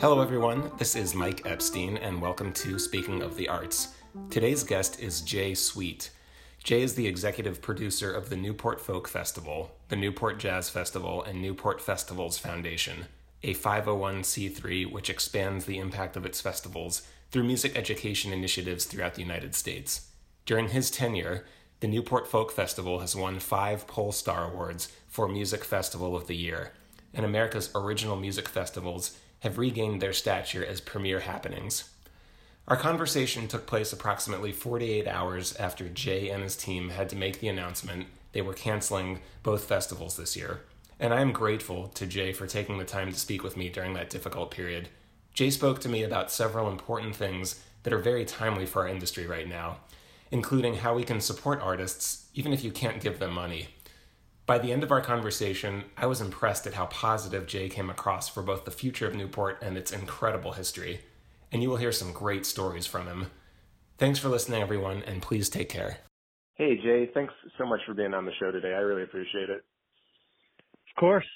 Hello, everyone. This is Mike Epstein, and welcome to Speaking of the Arts. Today's guest is Jay Sweet. Jay is the executive producer of the Newport Folk Festival, the Newport Jazz Festival, and Newport Festivals Foundation, a 501c3 which expands the impact of its festivals through music education initiatives throughout the United States. During his tenure, the Newport Folk Festival has won five Pollstar Awards for Music Festival of the Year, and America's original music festivals have regained their stature as premier happenings. Our conversation took place approximately 48 hours after Jay and his team had to make the announcement they were canceling both festivals this year, and I am grateful to Jay for taking the time to speak with me during that difficult period. Jay spoke to me about several important things that are very timely for our industry right now, including how we can support artists even if you can't give them money. By the end of our conversation, I was impressed at how positive Jay came across for both the future of Newport and its incredible history and you will hear some great stories from him. Thanks for listening, everyone, and please take care. Hey, Jay, thanks so much for being on the show today. I really appreciate it. Of course.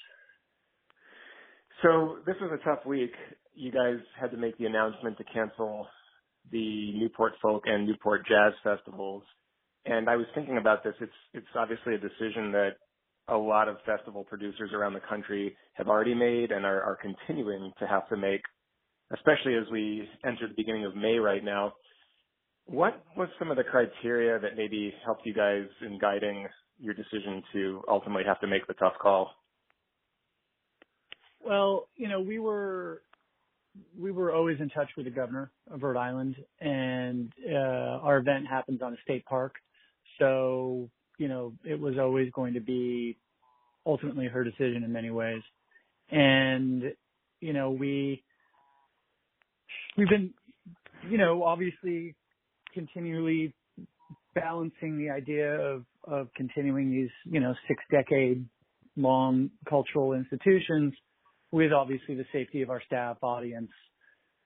So, this was a tough week. You guys had to make the announcement to cancel the Newport Folk and Newport Jazz festivals. And I was thinking about this. It's it's obviously a decision that a lot of festival producers around the country have already made and are, are continuing to have to make especially as we enter the beginning of May right now. What was some of the criteria that maybe helped you guys in guiding your decision to ultimately have to make the tough call? Well, you know, we were we were always in touch with the governor of Rhode Island, and uh, our event happens on a state park, so you know it was always going to be ultimately her decision in many ways, and you know we we've been, you know, obviously continually balancing the idea of, of continuing these, you know, six decade long cultural institutions with obviously the safety of our staff, audience,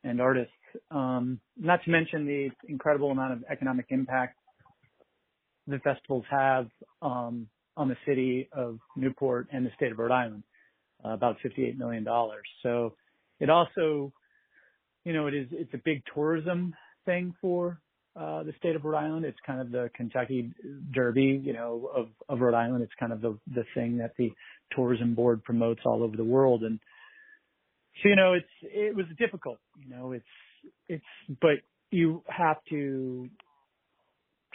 and artists. Um, not to mention the incredible amount of economic impact the festivals have um, on the city of Newport and the state of Rhode Island, uh, about $58 million. So it also you know, it is it's a big tourism thing for uh, the state of Rhode Island. It's kind of the Kentucky Derby, you know, of, of Rhode Island. It's kind of the the thing that the tourism board promotes all over the world. And so, you know, it's it was difficult. You know, it's it's but you have to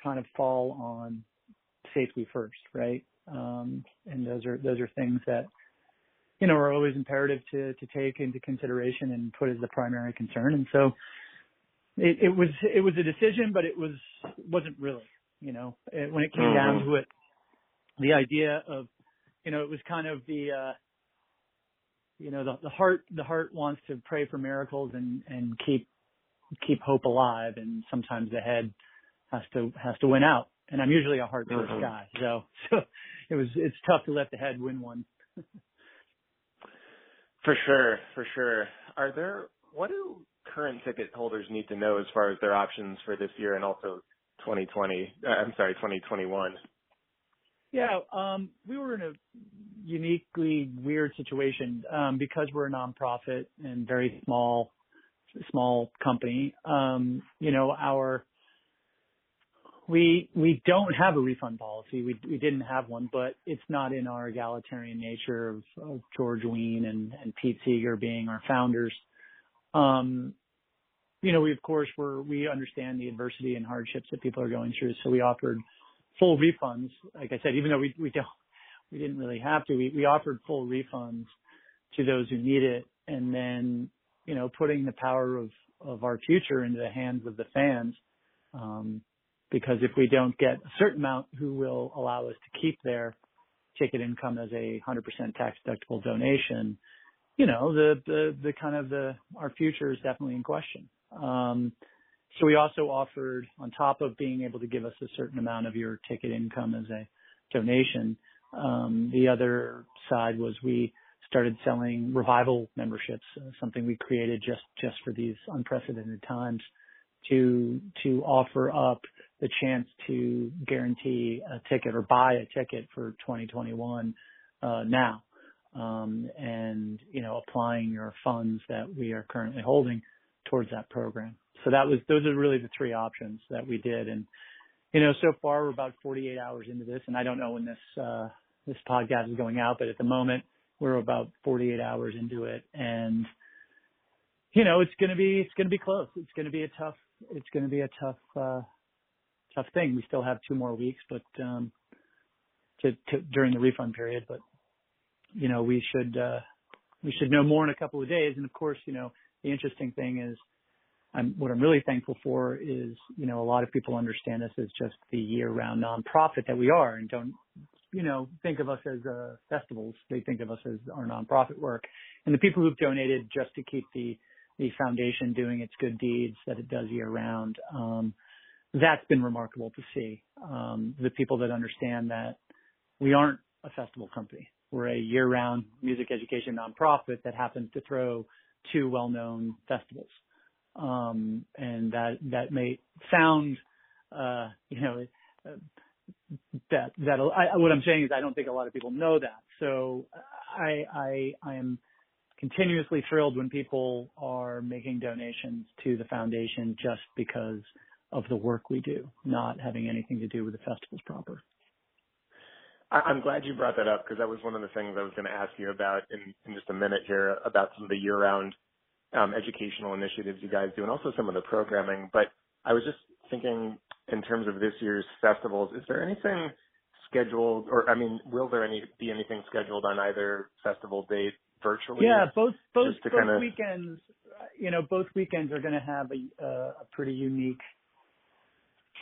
kind of fall on safety first, right? Um, and those are those are things that you know, are always imperative to, to take into consideration and put as the primary concern. And so it, it was, it was a decision, but it was, wasn't really, you know, it, when it came mm-hmm. down to it, the idea of, you know, it was kind of the, uh, you know, the, the heart, the heart wants to pray for miracles and, and keep, keep hope alive. And sometimes the head has to, has to win out. And I'm usually a 1st mm-hmm. guy. So, so it was, it's tough to let the head win one. For sure, for sure. Are there what do current ticket holders need to know as far as their options for this year and also 2020? Uh, I'm sorry, 2021. Yeah, um, we were in a uniquely weird situation um, because we're a nonprofit and very small, small company. Um, you know, our we we don't have a refund policy. We we didn't have one, but it's not in our egalitarian nature of, of George Wein and, and Pete Seeger being our founders. Um, you know, we of course we're we understand the adversity and hardships that people are going through, so we offered full refunds. Like I said, even though we we don't we didn't really have to, we we offered full refunds to those who need it, and then you know putting the power of of our future into the hands of the fans. Um, because if we don't get a certain amount who will allow us to keep their ticket income as a 100% tax deductible donation, you know, the, the, the kind of the, our future is definitely in question. Um, so we also offered on top of being able to give us a certain amount of your ticket income as a donation, um, the other side was we started selling revival memberships, uh, something we created just, just for these unprecedented times to, to offer up the chance to guarantee a ticket or buy a ticket for 2021 uh, now. um, and you know applying your funds that we are currently holding towards that program. So that was those are really the three options that we did, and you know so far we're about 48 hours into this, and I don't know when this uh, this podcast is going out, but at the moment we're about 48 hours into it, and you know it's going to be it's going to be close. It's going to be a tough it's going to be a tough uh, tough thing. We still have two more weeks, but um, to, to during the refund period, but you know, we should uh, we should know more in a couple of days. And of course, you know, the interesting thing is, I'm, what I'm really thankful for is, you know, a lot of people understand us as just the year-round nonprofit that we are, and don't, you know, think of us as uh, festivals. They think of us as our nonprofit work. And the people who've donated just to keep the the foundation doing its good deeds that it does year-round, um, that's been remarkable to see. Um, the people that understand that we aren't a festival company. We're a year-round music education nonprofit that happens to throw two well-known festivals. Um, and that that may sound, uh, you know, that that I, what I'm saying is I don't think a lot of people know that. So I I I am continuously thrilled when people are making donations to the foundation just because of the work we do, not having anything to do with the festivals proper. I'm glad you brought that up because that was one of the things I was going to ask you about in, in just a minute here about some of the year-round um, educational initiatives you guys do and also some of the programming. But I was just thinking in terms of this year's festivals, is there anything scheduled or I mean, will there any be anything scheduled on either festival date virtually? Yeah, both both both kinda... weekends. You know, both weekends are going to have a, a pretty unique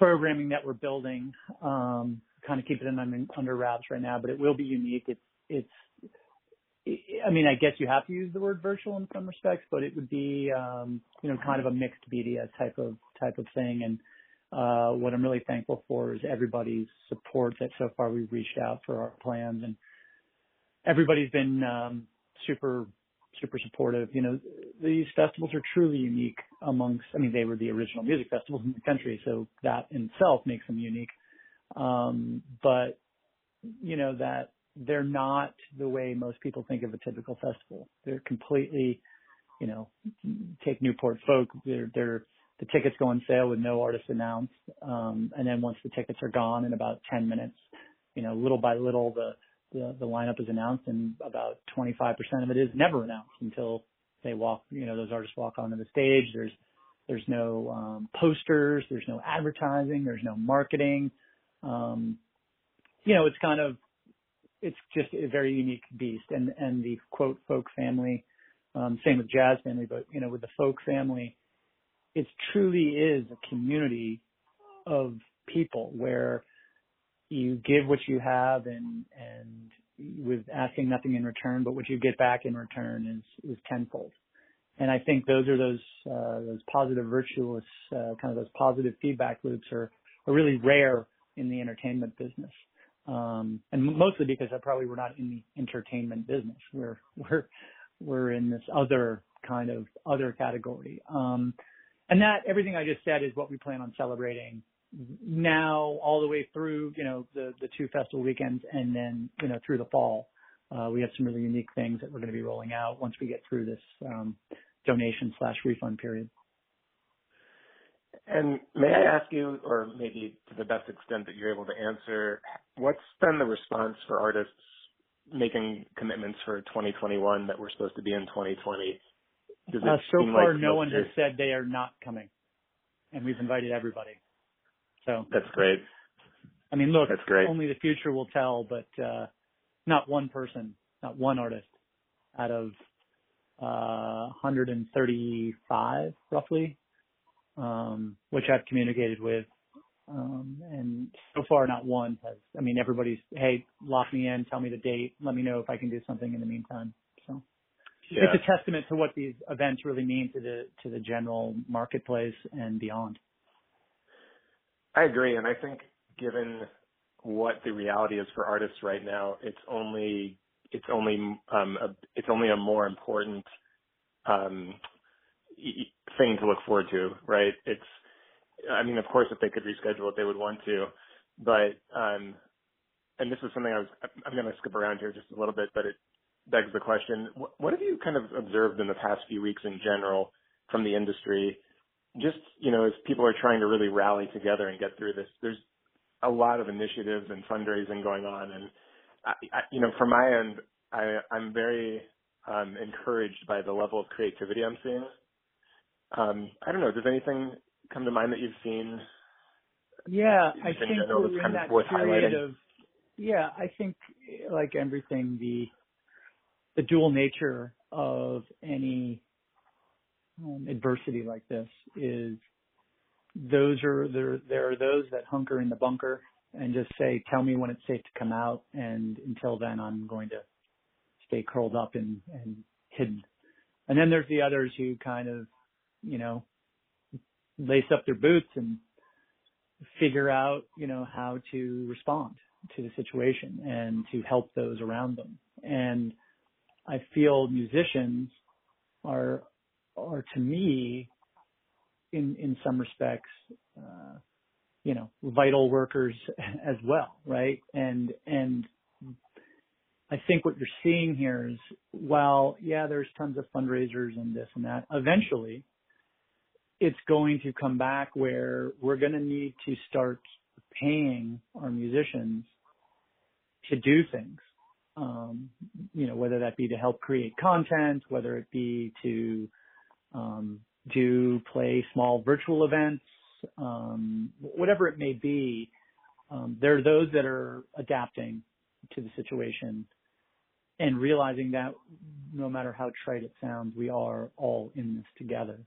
programming that we're building. Um, kind of keep it in under wraps right now, but it will be unique. It's it's. I mean, I guess you have to use the word virtual in some respects, but it would be, um, you know, kind of a mixed media type of type of thing. And uh, what I'm really thankful for is everybody's support that so far we've reached out for our plans, and everybody's been um, super super supportive. You know, these festivals are truly unique amongst. I mean, they were the original music festivals in the country, so that in itself makes them unique. Um, but you know that they're not the way most people think of a typical festival. They're completely, you know, take Newport Folk. They're they're the tickets go on sale with no artist announced, um, and then once the tickets are gone in about 10 minutes, you know, little by little the the, the lineup is announced, and about 25% of it is never announced until they walk. You know, those artists walk onto the stage. There's there's no um, posters. There's no advertising. There's no marketing. Um, you know, it's kind of, it's just a very unique beast. And, and the quote folk family, um, same with jazz family, but you know, with the folk family, it truly is a community of people where you give what you have and, and with asking nothing in return, but what you get back in return is, is tenfold. And I think those are those, uh, those positive virtuous, uh, kind of those positive feedback loops are, are really rare in the entertainment business. Um, and mostly because I probably we're not in the entertainment business. We're, we're, we're in this other kind of other category. Um, and that everything I just said is what we plan on celebrating now all the way through, you know, the, the two festival weekends and then, you know, through the fall. Uh, we have some really unique things that we're going to be rolling out once we get through this, um, donation slash refund period. And may I ask you, or maybe to the best extent that you're able to answer, what's been the response for artists making commitments for 2021 that were supposed to be in 2020? Does it uh, so far, no one has said they are not coming, and we've invited everybody. So that's great. I mean, look, that's great. Only the future will tell, but uh, not one person, not one artist out of uh, 135 roughly um, which I've communicated with. Um, and so far, not one has. I mean, everybody's, hey, lock me in, tell me the date, let me know if I can do something in the meantime. So yeah. it's a testament to what these events really mean to the to the general marketplace and beyond. I agree, and I think given what the reality is for artists right now, it's only it's only um, a, it's only a more important um, thing to look forward to, right? It's, I mean, of course, if they could reschedule it, they would want to, but, um, and this is something I was, I'm going to skip around here just a little bit, but it, begs the question: what, what have you kind of observed in the past few weeks in general from the industry? Just you know, as people are trying to really rally together and get through this, there's a lot of initiatives and fundraising going on, and I, I, you know, from my end, I, I'm very um, encouraged by the level of creativity I'm seeing. Um, I don't know. Does anything come to mind that you've seen? Yeah, I think we're in that period highlighting? of. Yeah, I think like everything, the the dual nature of any um, adversity like this is those are there there are those that hunker in the bunker and just say, "Tell me when it's safe to come out," and until then, I'm going to stay curled up and and hidden. And then there's the others who kind of, you know, lace up their boots and figure out, you know, how to respond to the situation and to help those around them. And I feel musicians are are to me in in some respects uh, you know vital workers as well right? And and I think what you're seeing here is while yeah there's tons of fundraisers and this and that eventually it's going to come back where we're going to need to start paying our musicians to do things. Um, you know whether that be to help create content whether it be to um, do play small virtual events, um, whatever it may be. Um, there are those that are adapting to the situation and realizing that no matter how trite it sounds, we are all in this together.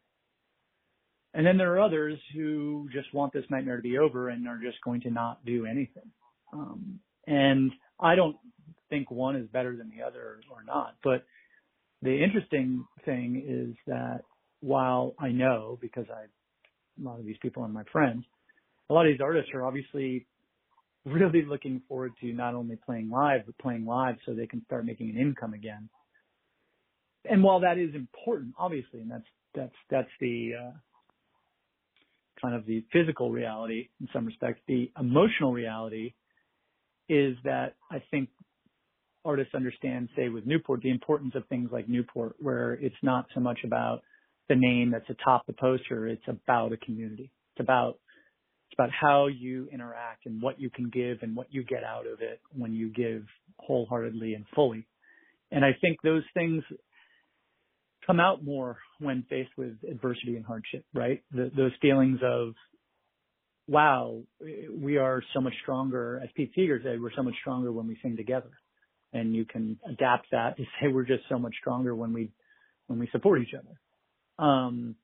And then there are others who just want this nightmare to be over and are just going to not do anything. Um, and I don't think one is better than the other or not, but the interesting thing is that while I know because I a lot of these people are my friends, a lot of these artists are obviously really looking forward to not only playing live but playing live so they can start making an income again. And while that is important, obviously, and that's that's that's the uh, kind of the physical reality in some respects, the emotional reality is that I think artists understand, say with Newport, the importance of things like Newport, where it's not so much about the name that's atop the poster. It's about a community. It's about it's about how you interact and what you can give and what you get out of it when you give wholeheartedly and fully. And I think those things come out more when faced with adversity and hardship, right? The, those feelings of, wow, we are so much stronger, as Pete Seeger said, we're so much stronger when we sing together. And you can adapt that to say we're just so much stronger when we, when we support each other. Um,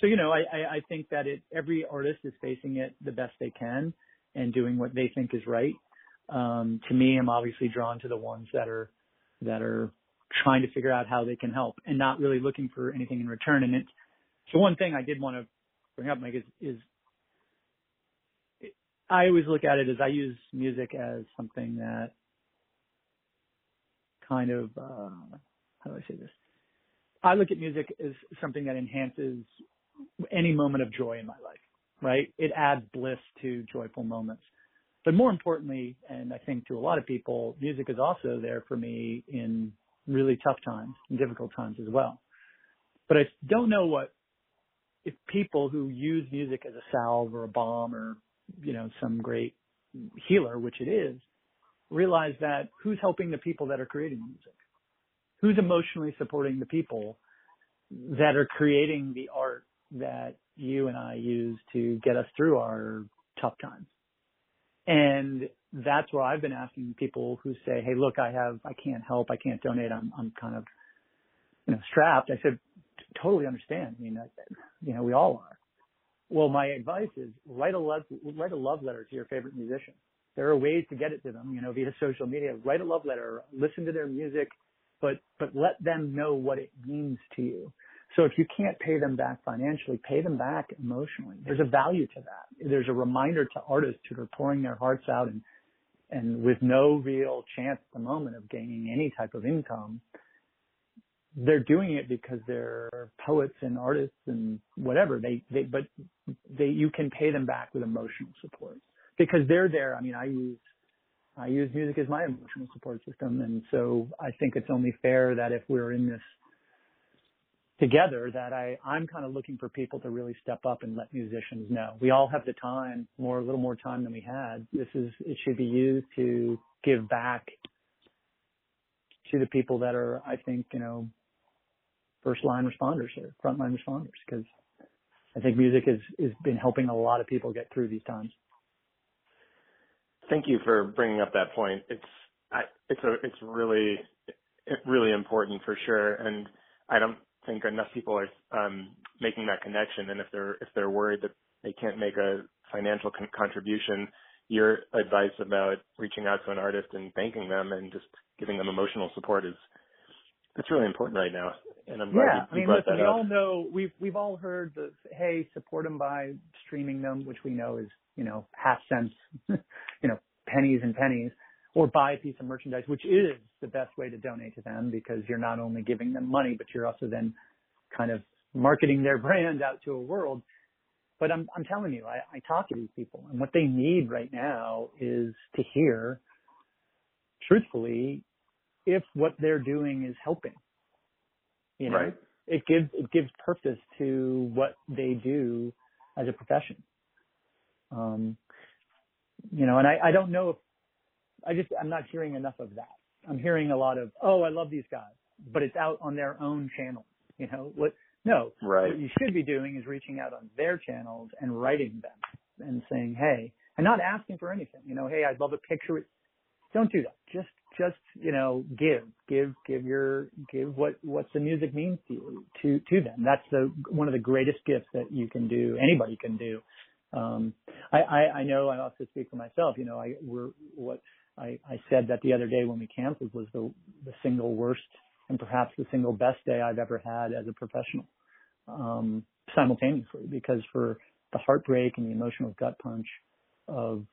so you know, I, I, I think that it every artist is facing it the best they can and doing what they think is right. Um, to me, I'm obviously drawn to the ones that are that are trying to figure out how they can help and not really looking for anything in return. And it's so one thing I did want to bring up, Mike, is, is I always look at it as I use music as something that kind of uh, how do I say this? I look at music as something that enhances any moment of joy in my life, right? It adds bliss to joyful moments. But more importantly, and I think to a lot of people, music is also there for me in really tough times and difficult times as well. But I don't know what if people who use music as a salve or a balm or you know some great healer, which it is, realize that who's helping the people that are creating music who's emotionally supporting the people that are creating the art that you and I use to get us through our tough times. And that's where I've been asking people who say, Hey, look, I have, I can't help. I can't donate. I'm, I'm kind of, you know, strapped. I said, totally understand. I mean, you know, we all are. Well, my advice is write a love, write a love letter to your favorite musician. There are ways to get it to them, you know, via social media. Write a love letter, listen to their music, but but let them know what it means to you. So if you can't pay them back financially, pay them back emotionally. There's a value to that. There's a reminder to artists who are pouring their hearts out and and with no real chance at the moment of gaining any type of income. They're doing it because they're poets and artists and whatever. They they but they you can pay them back with emotional support because they're there. I mean, I use I use music as my emotional support system. And so I think it's only fair that if we're in this together that I, I'm kind of looking for people to really step up and let musicians know. We all have the time, more, a little more time than we had. This is, it should be used to give back to the people that are, I think, you know, first line responders or front line responders because I think music has, has been helping a lot of people get through these times. Thank you for bringing up that point. It's, I, it's a, it's really, really important for sure. And I don't think enough people are um, making that connection. And if they're, if they're worried that they can't make a financial con- contribution, your advice about reaching out to an artist and thanking them and just giving them emotional support is it's really important right now. And I'm glad yeah, you, I mean, brought listen, that we up. all know we've we've all heard the hey, support them by streaming them, which we know is you know half cents, you know pennies and pennies, or buy a piece of merchandise, which is the best way to donate to them because you're not only giving them money, but you're also then kind of marketing their brand out to a world. But I'm I'm telling you, I, I talk to these people, and what they need right now is to hear, truthfully, if what they're doing is helping. You know, Right. it gives it gives purpose to what they do as a profession. Um, you know, and I, I don't know if I just I'm not hearing enough of that. I'm hearing a lot of oh I love these guys, but it's out on their own channel. You know what? No, Right. what you should be doing is reaching out on their channels and writing them and saying hey, and not asking for anything. You know, hey I'd love a picture. Don't do that. Just just you know give give give your give what what the music means to you to to them. That's the one of the greatest gifts that you can do. Anybody can do. Um, I, I I know I also speak for myself. You know I we're what I I said that the other day when we canceled was the the single worst and perhaps the single best day I've ever had as a professional um, simultaneously because for the heartbreak and the emotional gut punch of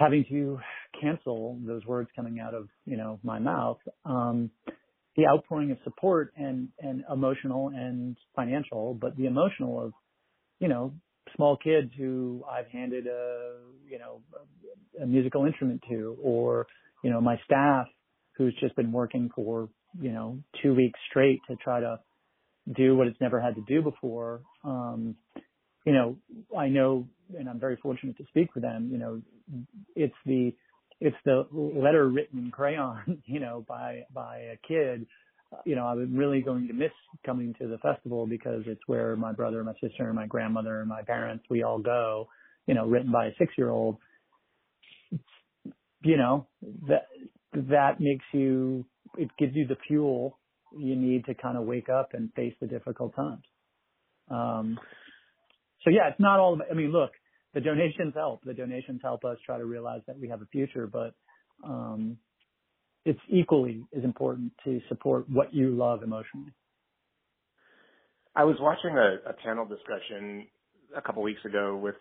having to cancel those words coming out of you know my mouth um the outpouring of support and and emotional and financial but the emotional of you know small kids who I've handed a you know a musical instrument to or you know my staff who's just been working for you know 2 weeks straight to try to do what it's never had to do before um you know I know and I'm very fortunate to speak for them you know it's the it's the letter written in crayon, you know, by by a kid. You know, I'm really going to miss coming to the festival because it's where my brother, my sister, my grandmother, my parents, we all go. You know, written by a six year old. You know, that that makes you it gives you the fuel you need to kind of wake up and face the difficult times. Um, so yeah, it's not all. About, I mean, look, the donations help. The donations help us try to realize that we have a future, but um, it's equally as important to support what you love emotionally. I was watching a, a panel discussion a couple weeks ago with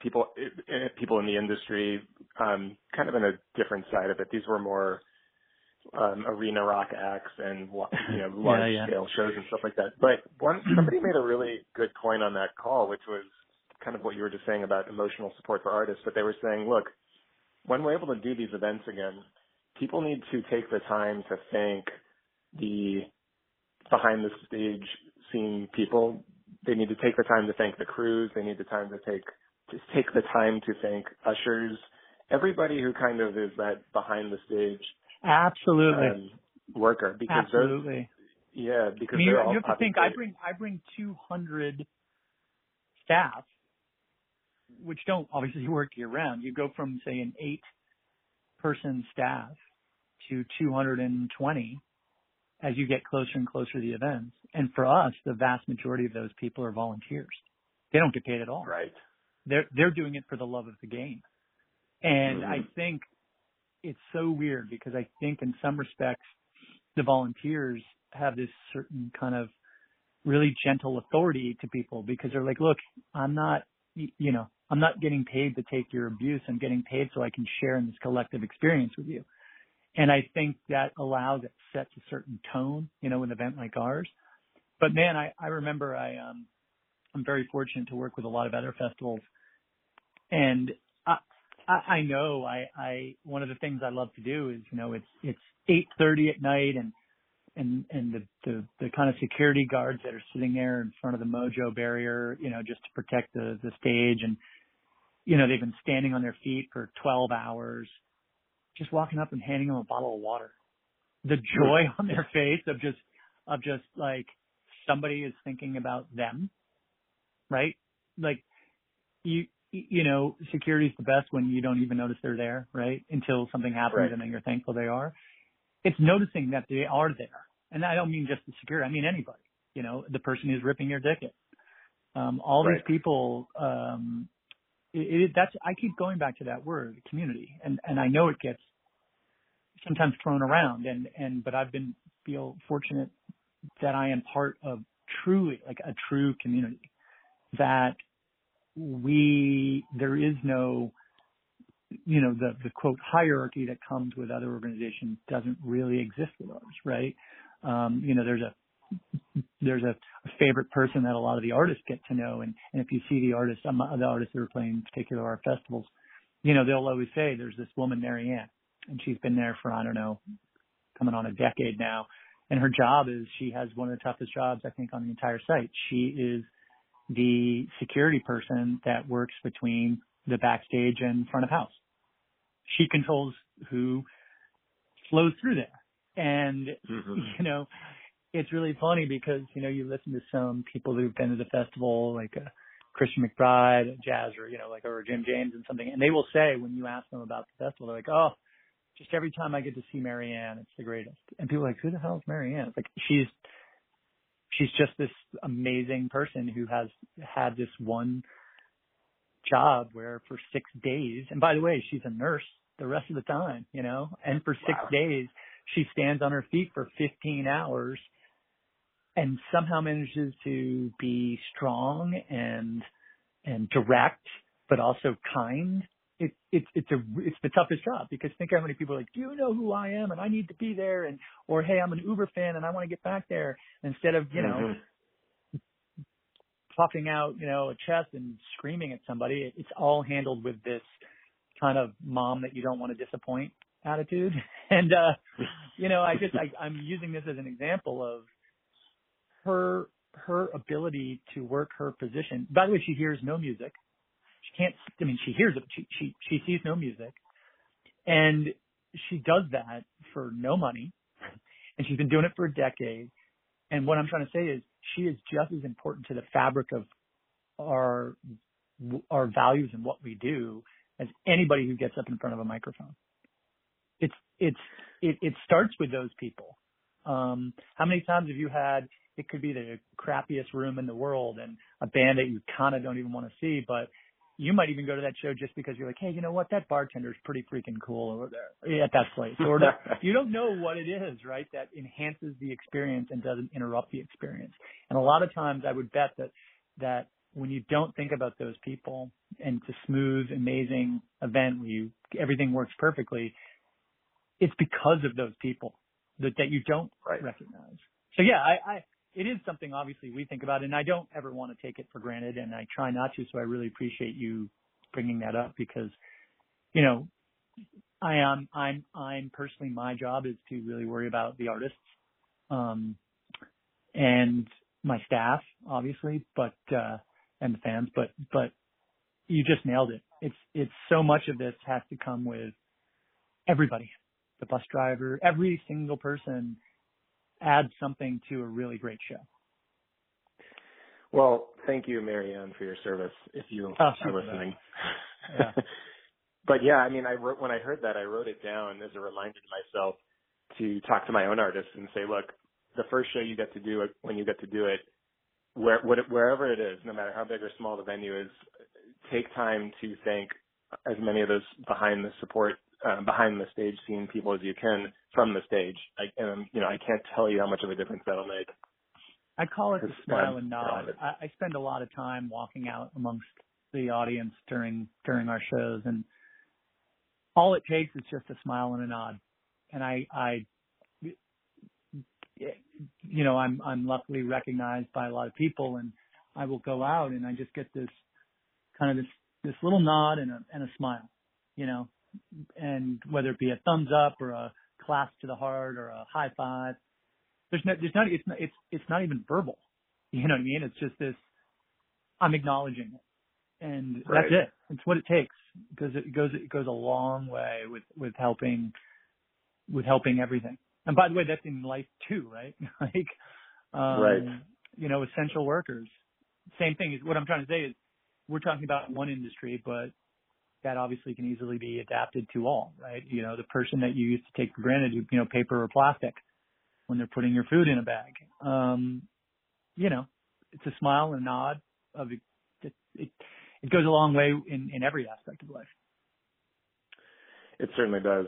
people eh, people in the industry, um, kind of in a different side of it. These were more um, arena rock acts and you know large yeah. scale shows and stuff like that. But one somebody made a really good point on that call, which was kind of what you were just saying about emotional support for artists. But they were saying, look, when we're able to do these events again, people need to take the time to thank the behind the stage scene people. They need to take the time to thank the crews. They need the time to take to take the time to thank ushers. Everybody who kind of is that behind the stage Absolutely. um, worker because Absolutely. yeah because I mean, you, have to think. I bring I bring 200 staff, which don't obviously work year round. You go from say an eight person staff to 220 as you get closer and closer to the events. And for us, the vast majority of those people are volunteers. They don't get paid at all. right They're they're doing it for the love of the game. And Mhm. I think it's so weird because I think in some respects the volunteers have this certain kind of really gentle authority to people because they're like, look, I'm not, you know, I'm not getting paid to take your abuse. I'm getting paid so I can share in this collective experience with you. And I think that allows it sets a certain tone, you know, an event like ours. But man, I, I remember I, um, I'm very fortunate to work with a lot of other festivals and I, I, know I, I, one of the things I love to do is, you know, it's, it's 8.30 at night and, and, and the, the, the kind of security guards that are sitting there in front of the Mojo barrier, you know, just to protect the, the stage. And, you know, they've been standing on their feet for 12 hours, just walking up and handing them a bottle of water. The joy on their face of just, of just like somebody is thinking about them, right? Like you, you know, security is the best when you don't even notice they're there, right? Until something happens Right. and then you're thankful they are. It's noticing that they are there. And I don't mean just the security, I mean anybody, you know, the person who's ripping your ticket. Um, all these people, um, it, it, that's, I keep going back to that word, community. And, and I know it gets sometimes thrown around and, and, but I've been, feel fortunate that I am part of truly, like a true community that there is no, you know, the, the quote hierarchy that comes with other organizations doesn't really exist with ours, right? Um, you know, there's a, there's a, a favorite person that a lot of the artists get to know. And, and if you see the artists, of the artists that are playing in particular our festivals, you know, they'll always say there's this woman, Marianne, and she's been there for, I don't know, coming on a decade now. And her job is she has one of the toughest jobs, I think, on the entire site. She is the security person that works between the backstage and front of house. She controls who flows through there. And, Mhm. you know, it's really funny because, you know, you listen to some people who've been to the festival, like uh, Christian McBride, Jazz, or, you know, like, or Jim James and something. And they will say when you ask them about the festival, they're like, oh, just every time I get to see Marianne, it's the greatest. And people are like, who the hell is Marianne? It's like, she's, she's just this amazing person who has had this one job where for six days, and by the way, she's a nurse the rest of the time, you know, and for six Wow. days, she stands on her feet for 15 hours and somehow manages to be strong and, and direct, but also kind. It, it's, it's a, it's the toughest job because think how many people are like, do you know who I am? And I need to be there. And, or, Hey, I'm an Uber fan and I want to get back there instead of, you know, Mhm. puffing out, you know, a chest and screaming at somebody. It- It's all handled with this kind of mom that you don't want to disappoint attitude. And, uh, you know, I just, I, I'm using this as an example of her, her ability to work her position. By the way, she hears no music. She can't, I mean, she hears it, but she, she, she sees no music. And she does that for no money. And she's been doing it for a decade. And what I'm trying to say is she is just as important to the fabric of our our values and what we do as anybody who gets up in front of a microphone. It's it's it, it starts with those people. Um, how many times have you had? It could be the crappiest room in the world and a band that you kind of don't even want to see, but you might even go to that show just because you're like, hey, you know what? That bartender's pretty freaking cool over there eh, at that place. Or you don't know what it is, right? That enhances the experience and doesn't interrupt the experience. And a lot of times I would bet that, that when you don't think about those people and it's a smooth, amazing event where you, everything works perfectly, it's because of those people that, that you don't Right. recognize. So yeah, I, I, it is something obviously we think about and I don't ever want to take it for granted and I try not to. So I really appreciate you bringing that up because, you know, I am, I'm, I'm personally, my job is to really worry about the artists, um, and my staff, obviously, but, uh, and the fans, but, but you just nailed it. It's, it's so much of this has to come with everybody, the bus driver, every single person adds something to a really great show. Well, thank you, Marianne, for your service. If you Oh, are listening. Yeah. but yeah, I mean, I wrote when I heard that, I wrote it down as a reminder to myself to talk to my own artists and say, look, the first show you get to do it when you get to do it, where what, wherever it is, no matter how big or small the venue is, take time to thank as many of those behind the support, uh, behind the stage seeing people as you can from the stage. I, and you know, I can't tell you how much of a difference that'll make. I call it the smile um, and nod. I, I spend a lot of time walking out amongst the audience during during our shows, and all it takes is just a smile and a nod. And I, I, you know, I'm I'm luckily recognized by a lot of people, and I will go out and I just get this kind of this this little nod and a and a smile, you know, and whether it be a thumbs up or a clap to the heart or a high five, there's no, there's not, it's not, it's, it's not even verbal. You know what I mean? It's just this, I'm acknowledging it. And Right. that's it. It's what it takes because it goes, it goes a long way with, with helping, with helping everything. And by the way, that's in life too, right? like, um, Right. you know, essential workers. Same thing is what I'm trying to say is we're talking about one industry, but that obviously can easily be adapted to all, right? You know, the person that you used to take for granted, you know, paper or plastic when they're putting your food in a bag. Um, you know, it's a smile and a nod of it. It, it, goes a long way in, in every aspect of life. It certainly does.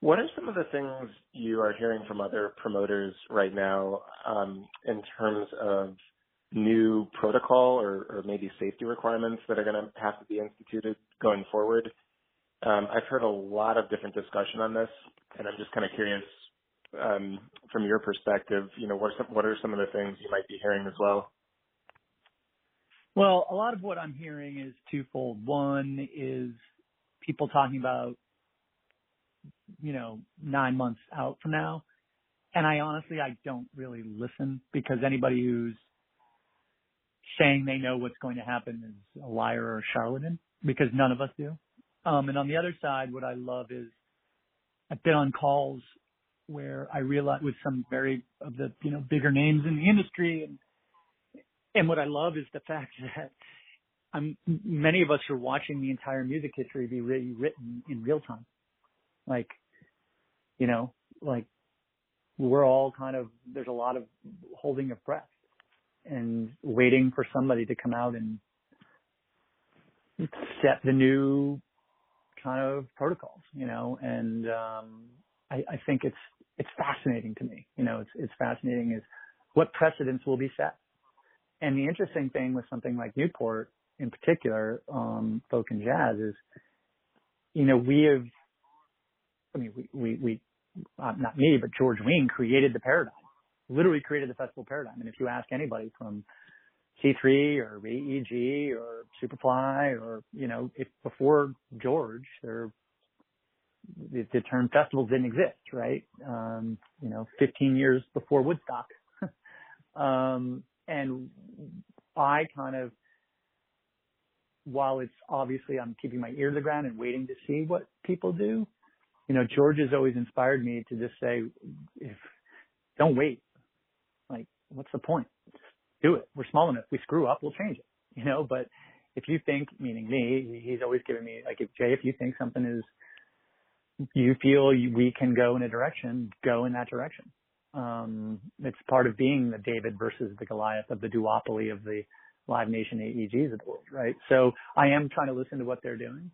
What are some of the things you are hearing from other promoters right now um, in terms of new protocol or, maybe safety requirements that are going to have to be instituted going forward? Um, I've heard a lot of different discussion on this, and I'm just kind of curious um, from your perspective. You know, what are some of the things you might be hearing as well? Well, a lot of what I'm hearing is twofold. One is people talking about, you know, nine months out from now. And I honestly, I don't really listen because anybody who's saying they know what's going to happen is a liar or a charlatan because none of us do. Um, and on the other side, what I love is I've been on calls where I realize with some very of the, you know, bigger names in the industry and and what I love is the fact that I'm, many of us are watching the entire music history be rewritten in real time. Like, you know, like we're all kind of, there's a lot of holding of breath and waiting for somebody to come out and set the new kind of protocols, you know, and, um, I, I think it's, it's fascinating to me. You know, it's, it's fascinating is what precedents will be set. And the interesting thing with something like Newport in particular, um, folk and jazz is, you know, we have, I mean, we, we, we uh, not me, but George Wein created the paradigm, literally created the festival paradigm. And if you ask anybody from C3 or AEG or Superfly or, you know, if before George, there, the, the term festivals didn't exist, right? Um, you know, 15 years before Woodstock. um, and I kind of, while it's obviously I'm keeping my ear to the ground and waiting to see what people do, you know, George has always inspired me to just say, if don't wait, what's the point? Just do it. We're small enough. We screw up, we'll change it, you know, but if you think, meaning me, he's always giving me, like, if Jay, if you think something is, you feel we can go in a direction, go in that direction. Um, it's part of being the David versus the Goliath of the duopoly of the Live Nation AEGs of the world, right? So I am trying to listen to what they're doing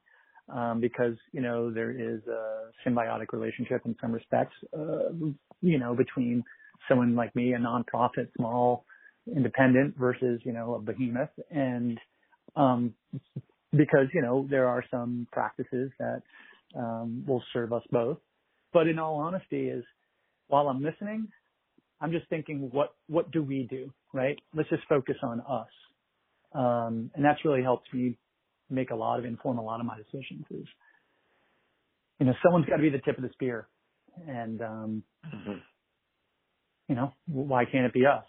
um, because you know there is a symbiotic relationship in some respects, uh, you know, between someone like me, a nonprofit, small, independent, versus you know a behemoth, and um, because you know there are some practices that um, will serve us both. But in all honesty, is while I'm listening, I'm just thinking, what what do we do, right? Let's just focus on us, um, and that's really helped me make a lot of inform a lot of my decisions. Is you know, someone's got to be the tip of the spear, and um, Mm-hmm. You know, why can't it be us?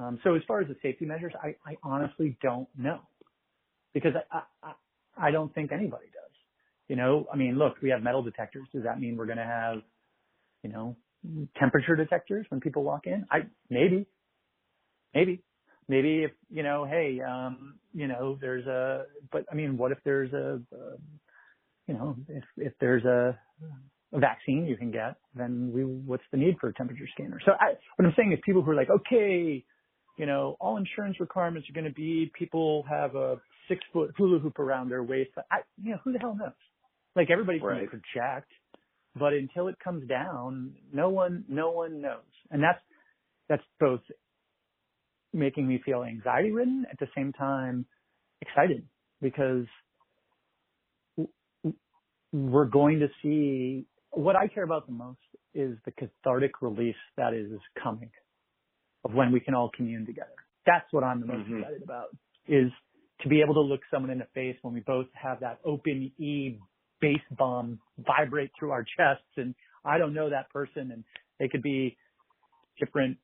Um, so as far as the safety measures, I, I honestly don't know because I, I I don't think anybody does. You know, I mean, look, we have metal detectors. Does that mean we're going to have, you know, temperature detectors when people walk in? I maybe, maybe, maybe if you know, hey, um, you know, there's a, but I mean, what if there's a, uh, you know, if if there's a, a vaccine you can get, then we, what's the need for a temperature scanner? So I, what I'm saying is people who are like, okay, you know, all insurance requirements are going to be people have a six foot hula hoop around their waist. I, you know, who the hell knows? Like everybody can Right. project, but until it comes down, no one, no one knows. And that's, that's both making me feel anxiety ridden at the same time excited because we're going to see what I care about the most is the cathartic release that is coming of when we can all commune together. That's what I'm the most Mhm. excited about is to be able to look someone in the face when we both have that open E bass bomb vibrate through our chests and I don't know that person and they could be different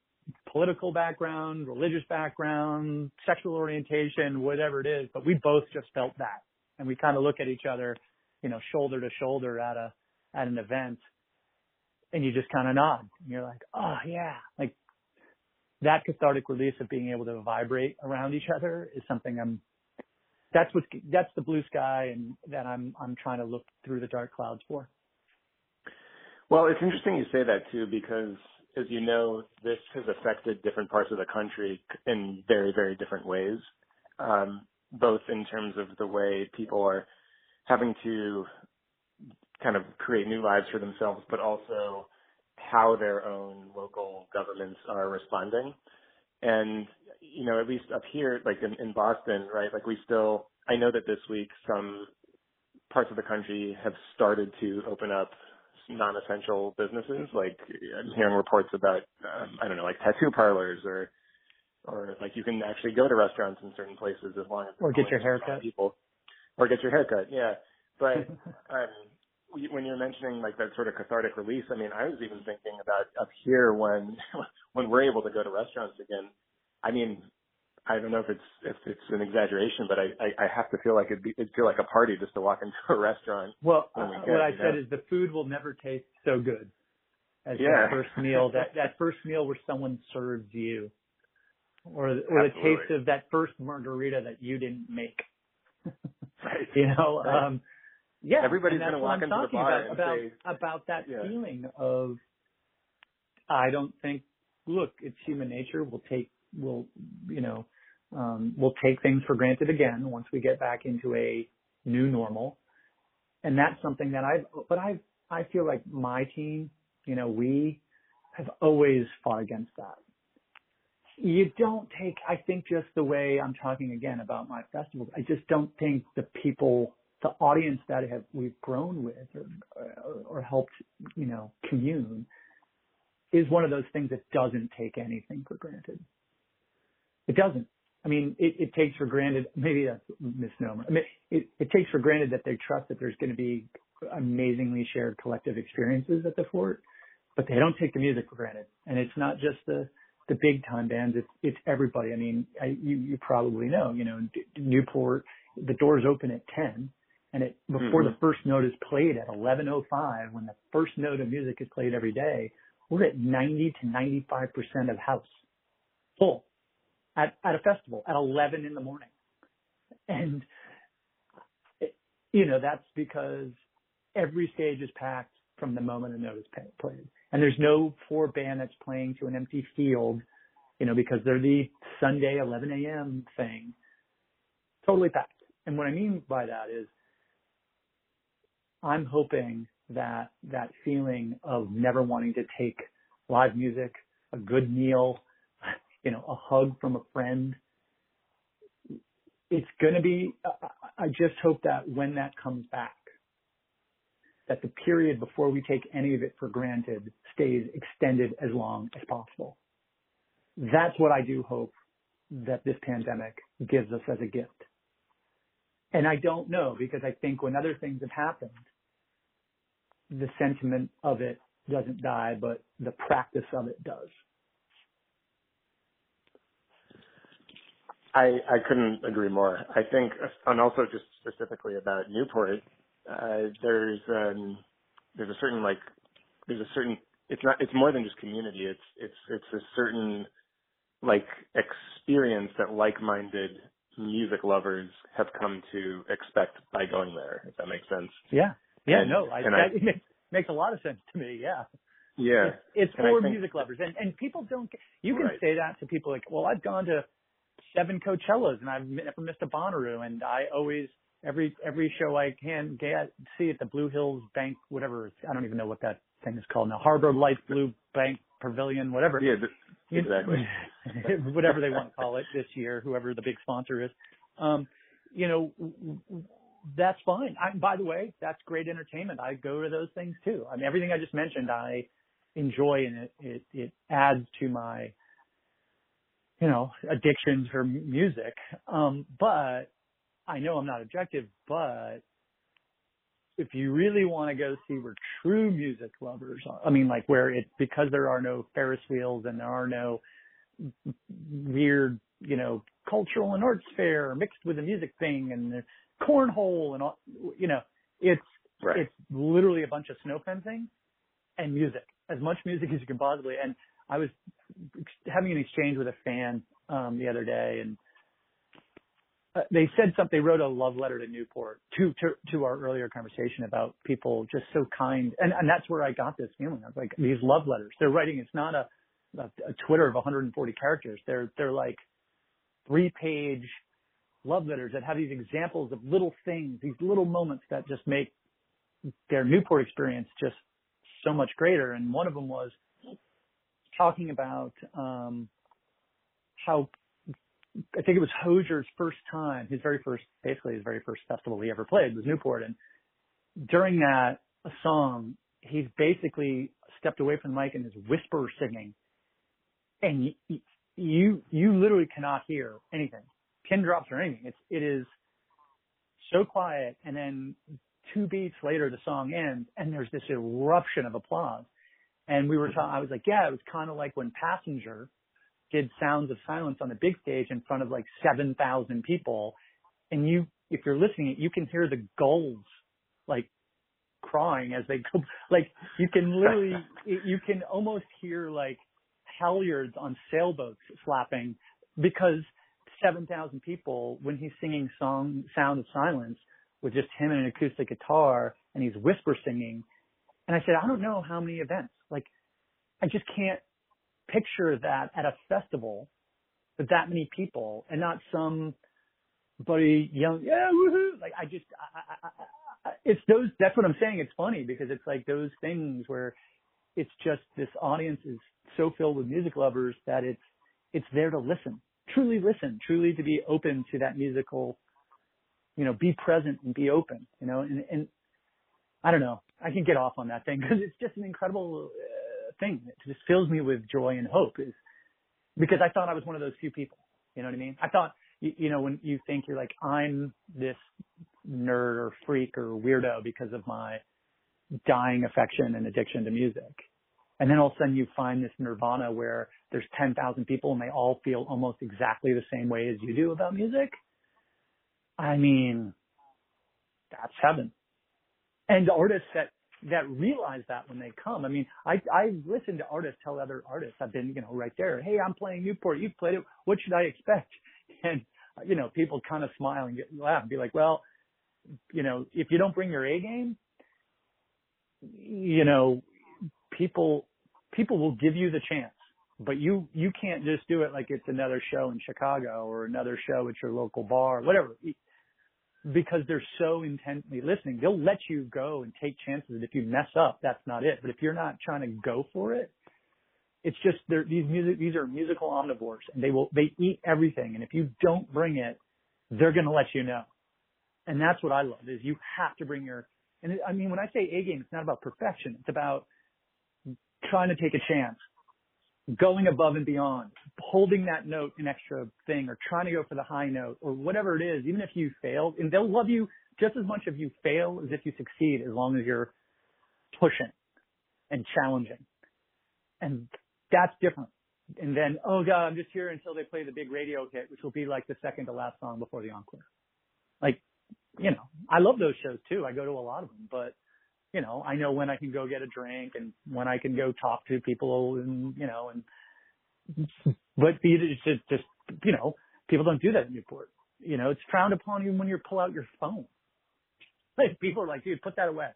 political background, religious background, sexual orientation, whatever it is, but we both just felt that. And we kind of look at each other, you know, shoulder to shoulder at a, at an event and you just kind of nod. And you're like, oh yeah, like that cathartic release of being able to vibrate around each other is something I'm, that's what, that's the blue sky and that I'm, I'm trying to look through the dark clouds for. Well, it's interesting you say that too, because as you know, this has affected different parts of the country in very, very different ways, um, both in terms of the way people are having to kind of create new lives for themselves, but also how their own local governments are responding. And, you know, at least up here, like in, in Boston, right, like we still, I know that this week some parts of the country have started to open up non-essential businesses. Like I'm hearing reports about, um, I don't know, like tattoo parlors or, or like you can actually go to restaurants in certain places as long as or get your haircut. People, or get your haircut. Yeah, but um, when you're mentioning like that sort of cathartic release, I mean, I was even thinking about up here when when we're able to go to restaurants again. I mean, I don't know if it's if it's an exaggeration, but I I, I have to feel like it'd be it'd feel like a party just to walk into a restaurant. Well, we uh, what I said know? is the food will never taste so good as yeah. that first meal. That that first meal where someone serves you, or or the taste of that first margarita that you didn't make. right. You know, right. um, yeah. Everybody's going to walk into the bar about about, say, about that yeah. feeling of. I don't think. Look, it's human nature. We'll take. We'll you know um, we'll take things for granted again once we get back into a new normal. And that's something that I've, but I, I feel like my team, you know, we have always fought against that. You don't take, I think just the way I'm talking again about my festivals, I just don't think the people, the audience that have, we've grown with or, or, or helped, you know, commune is one of those things that doesn't take anything for granted. It doesn't. I mean, it, it takes for granted, maybe that's a misnomer. I mean, it, it takes for granted that they trust that there's going to be amazingly shared collective experiences at the fort, but they don't take the music for granted. And it's not just the, the big time bands. It's, it's everybody. I mean, I, you, you probably know, you know, Newport, the doors open at 10 and it, before mm-hmm. the first note is played at 11.05, when the first note of music is played every day, we're at 90 to 95% of house full at, at a festival at 11 in the morning. And, it, you know, that's because every stage is packed from the moment a note is pay, played. And there's no four band that's playing to an empty field, you know, because they're the Sunday 11 a.m. thing. Totally packed. And what I mean by that is I'm hoping that that feeling of never wanting to take live music, a good meal, you know, a hug from a friend. It's going to be, I just hope that when that comes back, that the period before we take any of it for granted stays extended as long as possible. That's what I do hope that this pandemic gives us as a gift. And I don't know because I think when other things have happened, the sentiment of it doesn't die, but the practice of it does. I, I couldn't agree more. I think, and also just specifically about Newport, uh, there's, um, there's a certain like, there's a certain, it's not, it's more than just community. It's, it's, it's a certain like experience that like-minded music lovers have come to expect by going there, if that makes sense. Yeah. Yeah, and, no, I, that I, it makes, makes a lot of sense to me. Yeah. Yeah. It's, it's for think, music lovers. And, and people don't, you can right. say that to people like, well, I've gone to seven Coachellas and I've never missed a Bonnaroo and I always every every show I can get see at the Blue Hills Bank whatever I don't even know what that thing is called now Harbor Life Blue Bank Pavilion whatever yeah exactly whatever they want to call it this year whoever the big sponsor is um you know that's fine. I, by the way that's great entertainment. I go to those things too. I mean everything I just mentioned I enjoy and it it, it adds to my you know, addiction for music. Um, but I know I'm not objective, but if you really want to go see where true music lovers are, I mean, like where it because there are no Ferris wheels and there are no weird, you know, cultural and arts fair mixed with a music thing and cornhole and all, you know, it's right. it's literally a bunch of snow fencing and music, as much music as you can possibly. And I was having an exchange with a fan um the other day, and uh, they said something. They wrote a love letter to Newport to, to to our earlier conversation about people just so kind, and and that's where I got this feeling. I was like, these love letters. They're writing. It's not a a, a Twitter of 140 characters. They're they're like three page love letters that have these examples of little things, these little moments that just make their Newport experience just so much greater. And one of them was talking about um, how I think it was Hozier's first time, his very first, basically his very first festival he ever played was Newport. And during that a song, he's basically stepped away from the mic and is whisper singing. And you, you, you literally cannot hear anything, pin drops or anything. It's, it is so quiet. And then two beats later, the song ends and there's this eruption of applause. And we were talking, I was like, yeah, it was kind of like when Passenger did Sounds of Silence on the big stage in front of like 7,000 people. And you, if you're listening, you can hear the gulls like crying as they go, like you can literally, you can almost hear like halyards on sailboats slapping because 7,000 people, when he's singing song, Sound of Silence with just him and an acoustic guitar and he's whisper singing. And I said, I don't know how many events, like I just can't picture that at a festival with that many people and not some buddy young, yeah, woohoo. Like I just, I, I, I, it's those, that's what I'm saying. It's funny because it's like those things where it's just this audience is so filled with music lovers that it's, it's there to listen, truly listen, truly to be open to that musical, you know, be present and be open, you know, and, and I don't know. I can get off on that thing because it's just an incredible uh, thing. It just fills me with joy and hope is because I thought I was one of those few people. You know what I mean? I thought, you, you know, when you think you're like, I'm this nerd or freak or weirdo because of my dying affection and addiction to music. And then all of a sudden you find this nirvana where there's 10,000 people and they all feel almost exactly the same way as you do about music. I mean, that's heaven. And artists that that realize that when they come. I mean, I I listen to artists tell other artists. I've been, you know, right there. Hey, I'm playing Newport. You've played it. What should I expect? And you know, people kind of smile and get laugh and be like, well, you know, if you don't bring your A game, you know, people people will give you the chance, but you you can't just do it like it's another show in Chicago or another show at your local bar, whatever because they're so intently listening. They'll let you go and take chances. And if you mess up, that's not it. But if you're not trying to go for it, it's just they're, these music these are musical omnivores and they will they eat everything. And if you don't bring it, they're going to let you know. And that's what I love is you have to bring your. And I mean, when I say A game, it's not about perfection. It's about trying to take a chance going above and beyond, holding that note an extra thing or trying to go for the high note or whatever it is, even if you fail, and they'll love you just as much if you fail as if you succeed as long as you're pushing and challenging. And that's different. And then, oh God, I'm just here until they play the big radio hit, which will be like the second to last song before the encore. Like, you know, I love those shows too. I go to a lot of them, but you know, I know when I can go get a drink and when I can go talk to people and, you know, and, but it's just, just, you know, people don't do that in Newport. You know, it's frowned upon even when you pull out your phone. Like people are like, dude, put that away.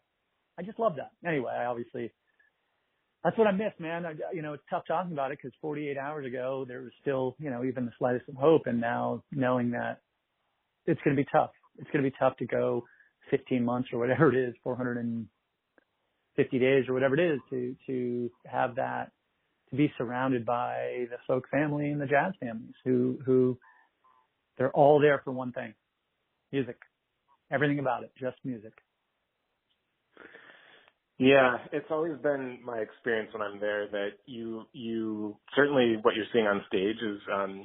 I just love that. Anyway, I obviously, that's what I miss, man. I, you know, it's tough talking about it because 48 hours ago there was still, you know, even the slightest of hope. And now knowing that it's going to be tough, it's going to be tough to go 15 months or whatever it is, 400 and 50 days or whatever it is to to have that to be surrounded by the folk family and the jazz families who who they're all there for one thing music. Everything about it just music. Yeah it's always been my experience when i'm there that you you certainly what you're seeing on stage is um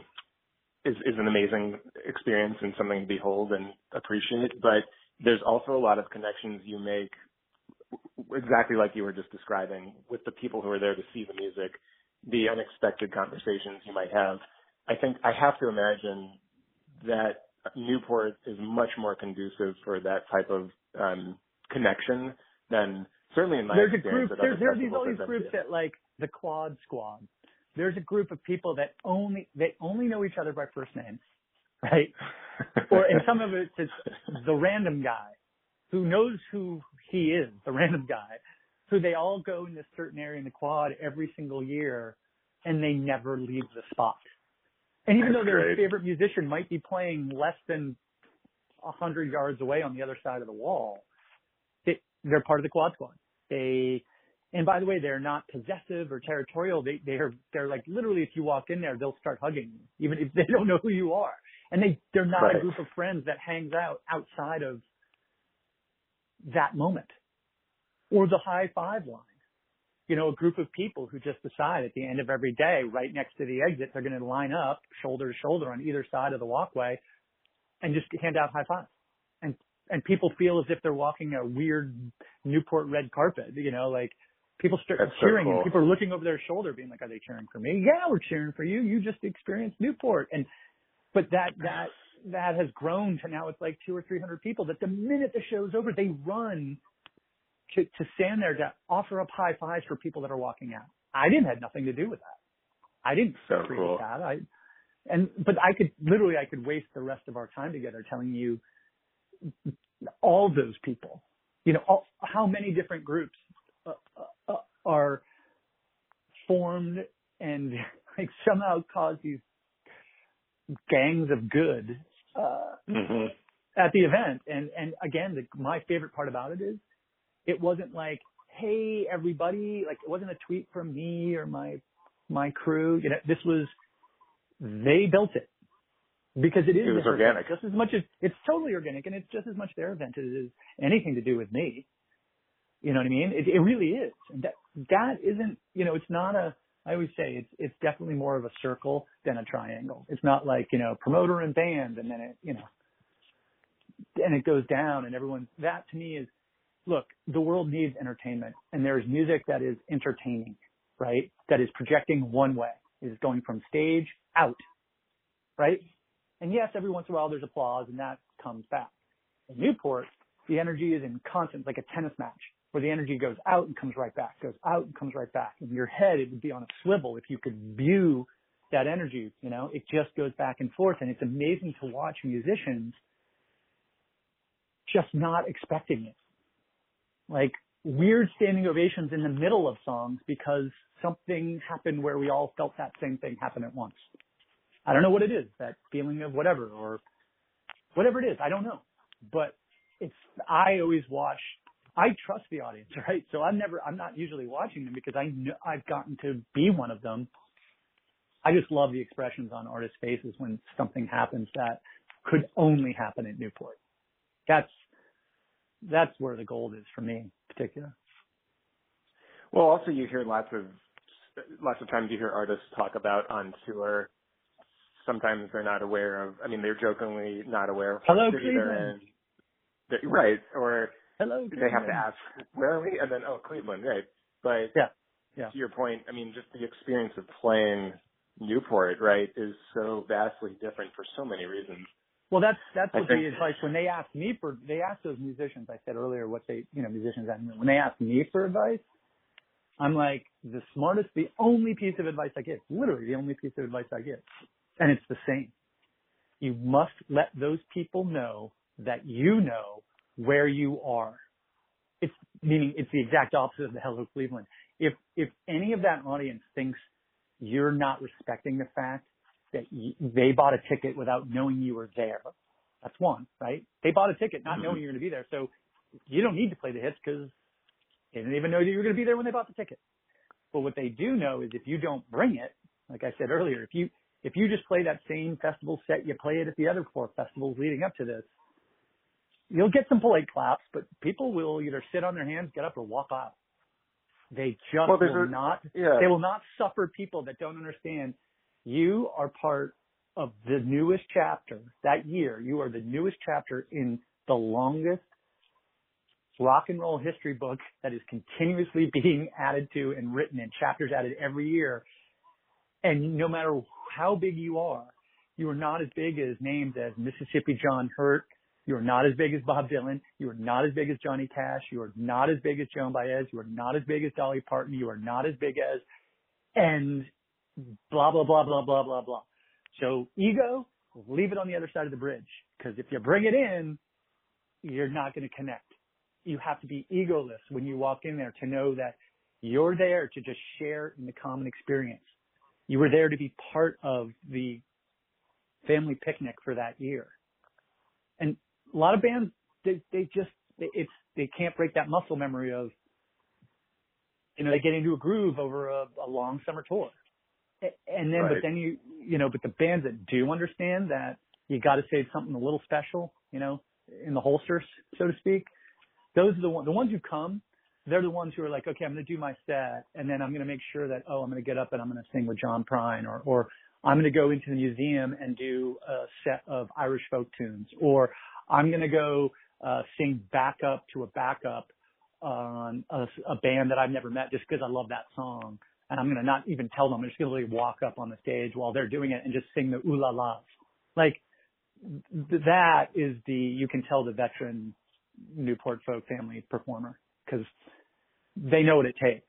is is an amazing experience and something to behold and appreciate but there's also a lot of connections you make exactly like you were just describing with the people who are there to see the music, the unexpected conversations you might have. I think I have to imagine that Newport is much more conducive for that type of um, connection than certainly in my there's experience. A group, there, are these all these groups that like the Quad Squad. There's a group of people that only they only know each other by first name, right? or in some of it, it's the random guy who knows who he is, the random guy, who they all go in this certain area in the quad every single year, and they never leave the spot. And even That's though their great. favorite musician might be playing less than a hundred yards away on the other side of the wall, they, they're part of the quad squad. They, and by the way, they're not possessive or territorial. They, they're, they're like literally if you walk in there, they'll start hugging you, even if they don't know who you are. And they, they're not Right. a group of friends that hangs out outside of that moment or the high five line. You know, a group of people who just decide at the end of every day, right next to the exit, they're going to line up shoulder to shoulder on either side of the walkway and just hand out high fives. And, and people feel as if they're walking a weird Newport red carpet, you know, like people start That's so cheering cool. and people are looking over their shoulder being like, are they cheering for me? Yeah, we're cheering for you. You just experienced Newport. And, but that, that, that has grown to now it's like two or three hundred people that the minute the show's over, they run to, to stand there to offer up high fives for people that are walking out. I didn't have nothing to do with that. I didn't So create cool. that. I, and, but I could literally, I could waste the rest of our time together telling you all those people, you know, all, how many different groups uh, uh, uh, are formed and like somehow cause these gangs of good, uh, hmm at the event. And and again, the, my favorite part about it is it wasn't like, hey everybody, like it wasn't a tweet from me or my my crew. You know, this was they built it because it is It event, organic. just as much as it's totally organic and it's just as much their event as it is anything to do with me. You know what I mean? It, it really is. And that that isn't. You know, it's not a. I always say it's it's definitely more of a circle than a triangle. It's not like you know promoter and band and then it you know and it goes down and everyone that to me is look the world needs entertainment and there's music that is entertaining right? That is projecting one way. Is going from stage out right? And yes every once in a while there's applause and that comes back. In newport the energy is in constant like a tennis match where the energy goes out and comes right back goes out and comes right back in your head it would be on a swivel if you could view that energy you know it just goes back and forth and it's amazing to watch musicians just not expecting it. Like weird standing ovations in the middle of songs because something happened where we all felt that same thing happen at once. I don't know what it is, that feeling of whatever or whatever it is. I don't know, but it's, I always watch, I trust the audience, right? So I'm never, I'm not usually watching them because I know I've gotten to be one of them. I just love the expressions on artists' faces when something happens that could only happen at Newport. That's that's where the gold is for me in particular. Well, also you hear lots of lots of times you hear artists talk about on tour. Sometimes they're not aware of. I mean, they're jokingly not aware of Hello, Cleveland. They- Right, or Hello. they have to ask, "Where are we?" And then, "Oh, Cleveland." Right, but Yeah, yeah. to your point, I mean, just the experience of playing Newport, right, is so vastly different for so many reasons. Well, that's that's what think- the advice when they asked me for they asked those musicians. I said earlier what they you know musicians and when they asked me for advice, I'm like the smartest. The only piece of advice I give, literally the only piece of advice I give, and it's the same. You must let those people know that you know where you are. It's meaning it's the exact opposite of the Hello Cleveland. If if any of that audience thinks you're not respecting the fact that y- they bought a ticket without knowing you were there. That's one, right? They bought a ticket not knowing mm-hmm. you're going to be there. So you don't need to play the hits because they didn't even know that you were going to be there when they bought the ticket. But what they do know is if you don't bring it, like I said earlier, if you, if you just play that same festival set, you play it at the other four festivals leading up to this, you'll get some polite claps, but people will either sit on their hands, get up, or walk out. They just Well, will a- not Yeah, they will not suffer people that don't understand you are part of the newest chapter that year. You are the newest chapter in the longest rock and roll history book that is continuously being added to and written and chapters added every year. And no matter how big you are, you are not as big as names as Mississippi John Hurt. You are not as big as Bob Dylan. You are not as big as Johnny Cash. You are not as big as Joan Baez. You are not as big as Dolly Parton. You are not as big as, and blah, blah, blah, blah, blah, blah, blah. So ego, leave it on the other side of the bridge. Cause if you bring it in, you're not going to connect. You have to be egoless when you walk in there to know that you're there to just share in the common experience. You were there to be part of the family picnic for that year. And a lot of bands, they, they just, they, it's, they can't break that muscle memory of, you know, they get into a groove over a, a long summer tour. And then, right. but then you, you know, but the bands that do understand that you got to save something a little special, you know, in the holsters, so to speak. Those are the ones, the ones who come, they're the ones who are like, okay, I'm going to do my set and then I'm going to make sure that, oh, I'm going to get up and I'm going to sing with John Prine or, or I'm going to go into the museum and do a set of Irish folk tunes or I'm going to go, uh, sing backup to a backup on a, a band that I've never met just because I love that song. And I'm going to not even tell them. I'm just going to really walk up on the stage while they're doing it and just sing the ooh la las. Like th- that is the, you can tell the veteran Newport folk family performer because they know what it takes.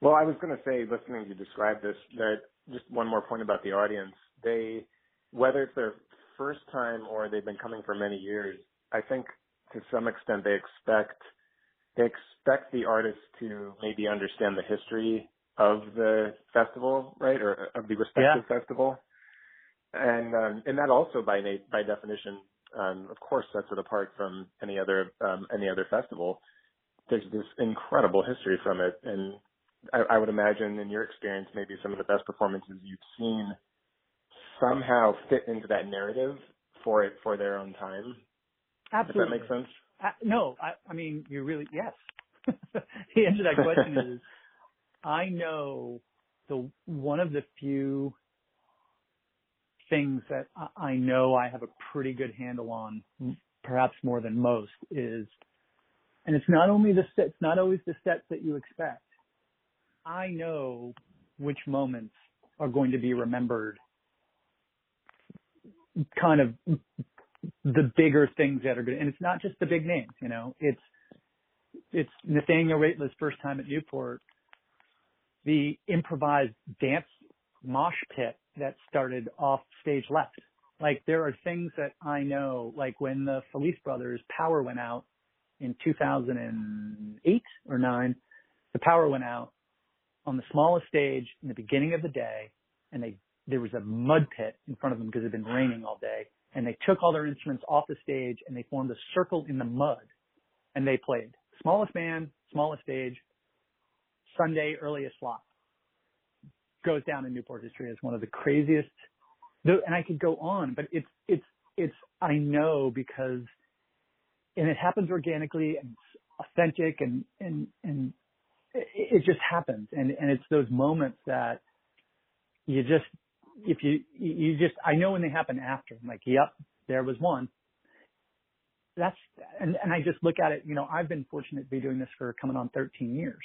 Well, I was going to say, listening to you describe this, that just one more point about the audience. They, whether it's their first time or they've been coming for many years, I think to some extent they expect they expect the artists to maybe understand the history of the festival, right, or of the respective Yeah. festival, and um, and that also by na- by definition, um, of course, sets it apart from any other um, any other festival. There's this incredible history from it, and I, I would imagine, in your experience, maybe some of the best performances you've seen somehow fit into that narrative for it for their own time. Absolutely. If that make sense. I, no, I, I mean, you really, yes. the answer to that question is, I know the, one of the few things that I, know I have a pretty good handle on, perhaps more than most is, and it's not only the set, it's not always the sets that you expect. I know which moments are going to be remembered kind of the bigger things that are good. And it's not just the big names, you know, it's, it's Nathaniel Rateliff's first time at Newport, the improvised dance mosh pit that started off stage left. Like there are things that I know, like when the Felice Brothers power went out in 2008 or nine, the power went out on the smallest stage in the beginning of the day and they, there was a mud pit in front of them because it had been raining all day and they took all their instruments off the stage and they formed a circle in the mud and they played. Smallest band, smallest stage, Sunday earliest slot. Goes down in Newport history as one of the craziest. And I could go on, but it's it's it's I know because, and it happens organically and it's authentic and and and it, just happens and and it's those moments that you just if you you just I know when they happen after I'm like yep there was one. That's and and I just look at it you know I've been fortunate to be doing this for coming on 13 years.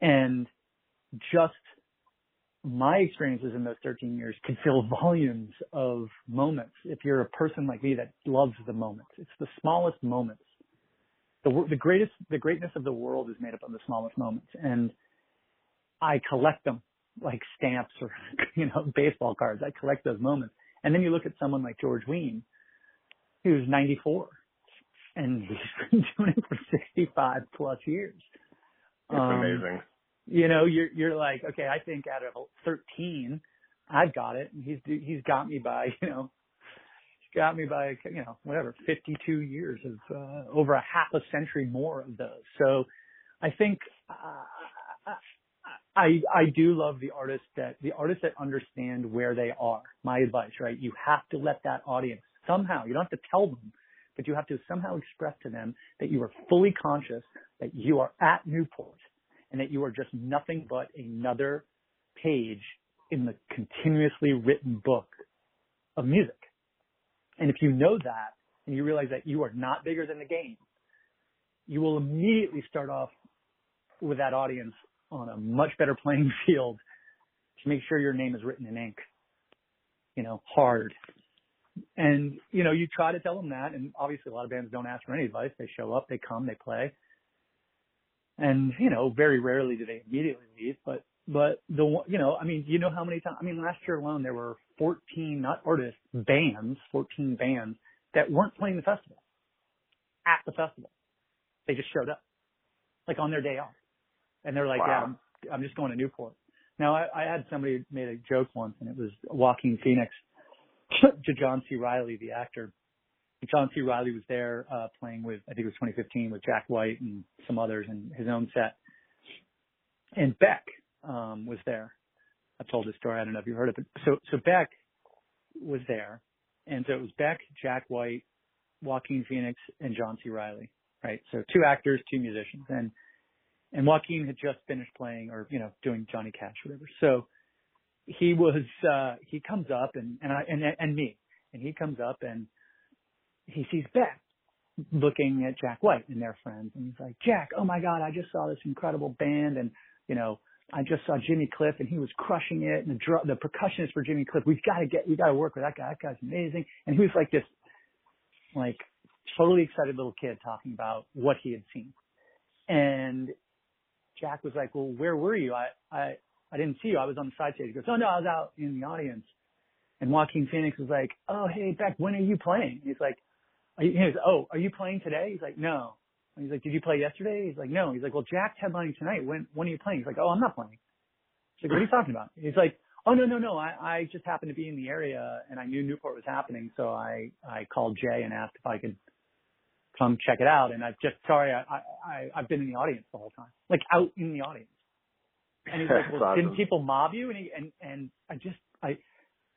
And just my experiences in those 13 years could fill volumes of moments. If you're a person like me that loves the moments it's the smallest moments. The the greatest the greatness of the world is made up of the smallest moments. And I collect them like stamps or you know baseball cards. I collect those moments. And then you look at someone like George Wein, who's 94, and he's been doing it for 65 plus years. It's Um, amazing. You know, you're you're like, okay, I think out of 13, I've got it, and he's he's got me by you know, he's got me by you know whatever 52 years of uh, over a half a century more of those. So, I think. Uh, I I do love the artists that the artists that understand where they are. My advice, right? You have to let that audience somehow. You don't have to tell them, but you have to somehow express to them that you are fully conscious that you are at Newport and that you are just nothing but another page in the continuously written book of music. And if you know that, and you realize that you are not bigger than the game, you will immediately start off with that audience on a much better playing field to make sure your name is written in ink, you know, hard. And, you know, you try to tell them that, and obviously a lot of bands don't ask for any advice. They show up, they come, they play. And, you know, very rarely do they immediately leave, but, but the, one, you know, I mean, you know how many times, I mean, last year alone, there were 14, not artists, bands, 14 bands that weren't playing the festival at the festival. They just showed up, like on their day off. And they're like, Wow. yeah, I'm, I'm just going to Newport. Now I, I had somebody made a joke once and it was Joaquin Phoenix to John C. Reilly, the actor. John C. Reilly was there, uh, playing with, I think it was 2015 with Jack White and some others in his own set. And Beck, um, was there. I've told this story. I don't know if you heard it, but so, so Beck was there. And so it was Beck, Jack White, Joaquin Phoenix, and John C. Reilly, right? So two actors, two musicians. And, and Joaquin had just finished playing or, you know, doing Johnny Cash, whatever. So he was, uh, he comes up and, and I, and, and me, and he comes up and he sees Beth looking at Jack White and their friends. And he's like, Jack, oh my God, I just saw this incredible band and, you know, I just saw Jimmy Cliff and he was crushing it and the the percussionist for Jimmy Cliff, we've got to get, we got to work with that guy. That guy's amazing. And he was like this, like totally excited little kid talking about what he had seen. And Jack was like, well, where were you? I, I, I didn't see you. I was on the side stage. He goes, oh no, I was out in the audience. And Joaquin Phoenix was like, oh, hey, Beck, when are you playing? He's like, are you, he oh, are you playing today? He's like, no. And he's like, did you play yesterday? He's like, no. He's like, well, Jack's headlining tonight. When, when are you playing? He's like, oh, I'm not playing. He's like, what are you talking about? He's like, oh, no, no, no. I, I just happened to be in the area and I knew Newport was happening. So I, I called Jay and asked if I could come check it out. And I've just, sorry, I, I, I've been in the audience the whole time, like out in the audience. And he's like, well, awesome. didn't people mob you? And he, and, and I just, I,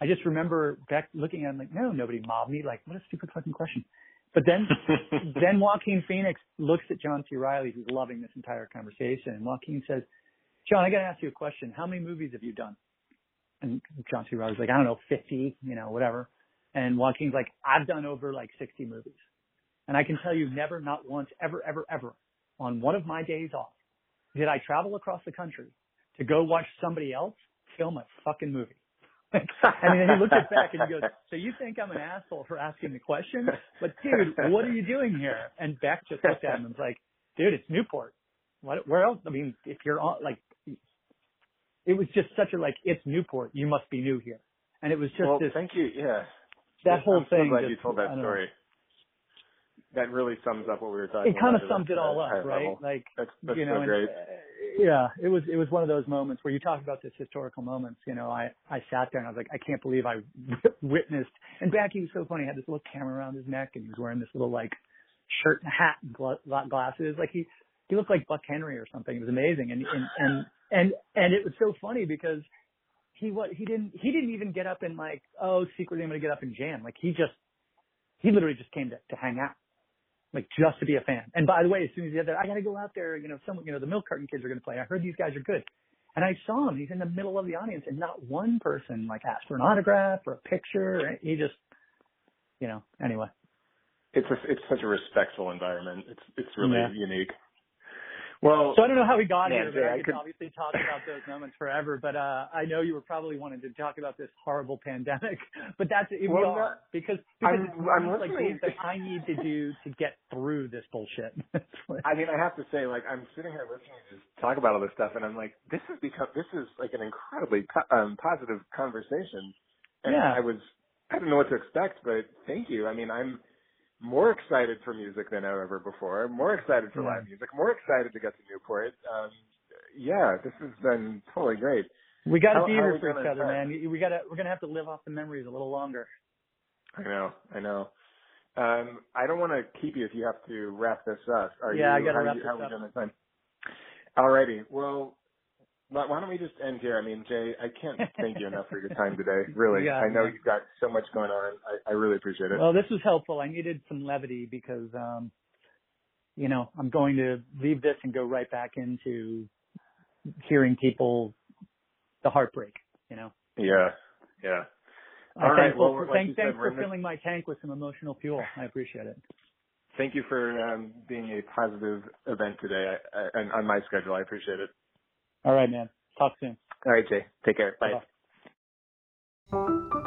I just remember back looking at him like, no, nobody mobbed me. Like, what a stupid fucking question. But then, then Joaquin Phoenix looks at John C. Reilly, who's loving this entire conversation, and Joaquin says, John, I got to ask you a question. How many movies have you done? And John C. Reilly's like, I don't know, 50, you know, whatever. And Joaquin's like, I've done over like 60 movies. And I can tell you never, not once, ever, ever, ever on one of my days off did I travel across the country to go watch somebody else film a fucking movie. and then he looked at Beck and he goes, so you think I'm an asshole for asking the question? But dude, what are you doing here? And Beck just looked at him and was like, dude, it's Newport. What, where else? I mean, if you're on, like, it was just such a, like, it's Newport. You must be new here. And it was just well, this, thank you. Yeah. that whole I'm so thing. glad just- you told that don't know. That really sums up what we were talking about. It kind of summed it all at a high up, right? level. Like, That's, that's you know, so and, great. uh, yeah, it was it was one of those moments where you talk about this historical moments. You know, I I sat there and I was like, I can't believe I witnessed. And Beck he was so funny. He had this little camera around his neck and he was wearing this little like shirt and hat and gla- glasses. Like he he looked like Buck Henry or something. It was amazing. And and and and and it was so funny because he what he didn't he didn't even get up and like oh secretly I'm gonna get up and jam. Like he just he literally just came to to hang out like just to be a fan. And by the way, as soon as he said that, I got to go out there. You know, someone, you know, the milk carton kids are going to play. I heard these guys are good. And I saw him. He's in the middle of the audience, and not one person like asked for an autograph or a picture. He just, you know. Anyway, It's a, it's such a respectful environment. It's it's really Yeah. unique. Well, so I don't know how we got Man, here, but I I could could- obviously talk about those moments forever. But uh I know you were probably wanting to talk about this horrible pandemic. But that's it Well, are because because I'm- I'm like these that I need to do to get through this bullshit. I mean, I have to say, like, I'm sitting here listening to you talk about all this stuff, and I'm like, this has become, this is like an incredibly po- um, positive conversation. And Yeah. I was, I didn't know what to expect, but thank you. I mean, I'm more excited for music than ever before. More excited for Yeah. live music. More excited to get to Newport. Um, yeah, this has been totally great. We got to be here for each other, man. We got to we're gonna have to live off the memories a little longer. I know, I know. Um, I don't want to keep you if you have to wrap this up. Are Yeah, I you, gotta wrap you, this how we up. doing on time? Alrighty. Well, why don't we just end here? I mean, Jay, I can't thank you enough for your time today. Really, yeah, I know yeah. you've got so much going on. I, I, really appreciate it. Well, this was helpful. I needed some levity because, um, you know, I'm going to leave this and go right back into hearing people the heartbreak. You know. Yeah. Yeah. All uh, right. Well, like thanks, said, thanks for filling my tank with some emotional fuel. I appreciate it. Thank you for um, being a positive event today I, I, on my schedule. I appreciate it. All right, man. Talk soon. All right, Jay. Take care. Bye. Bye-bye.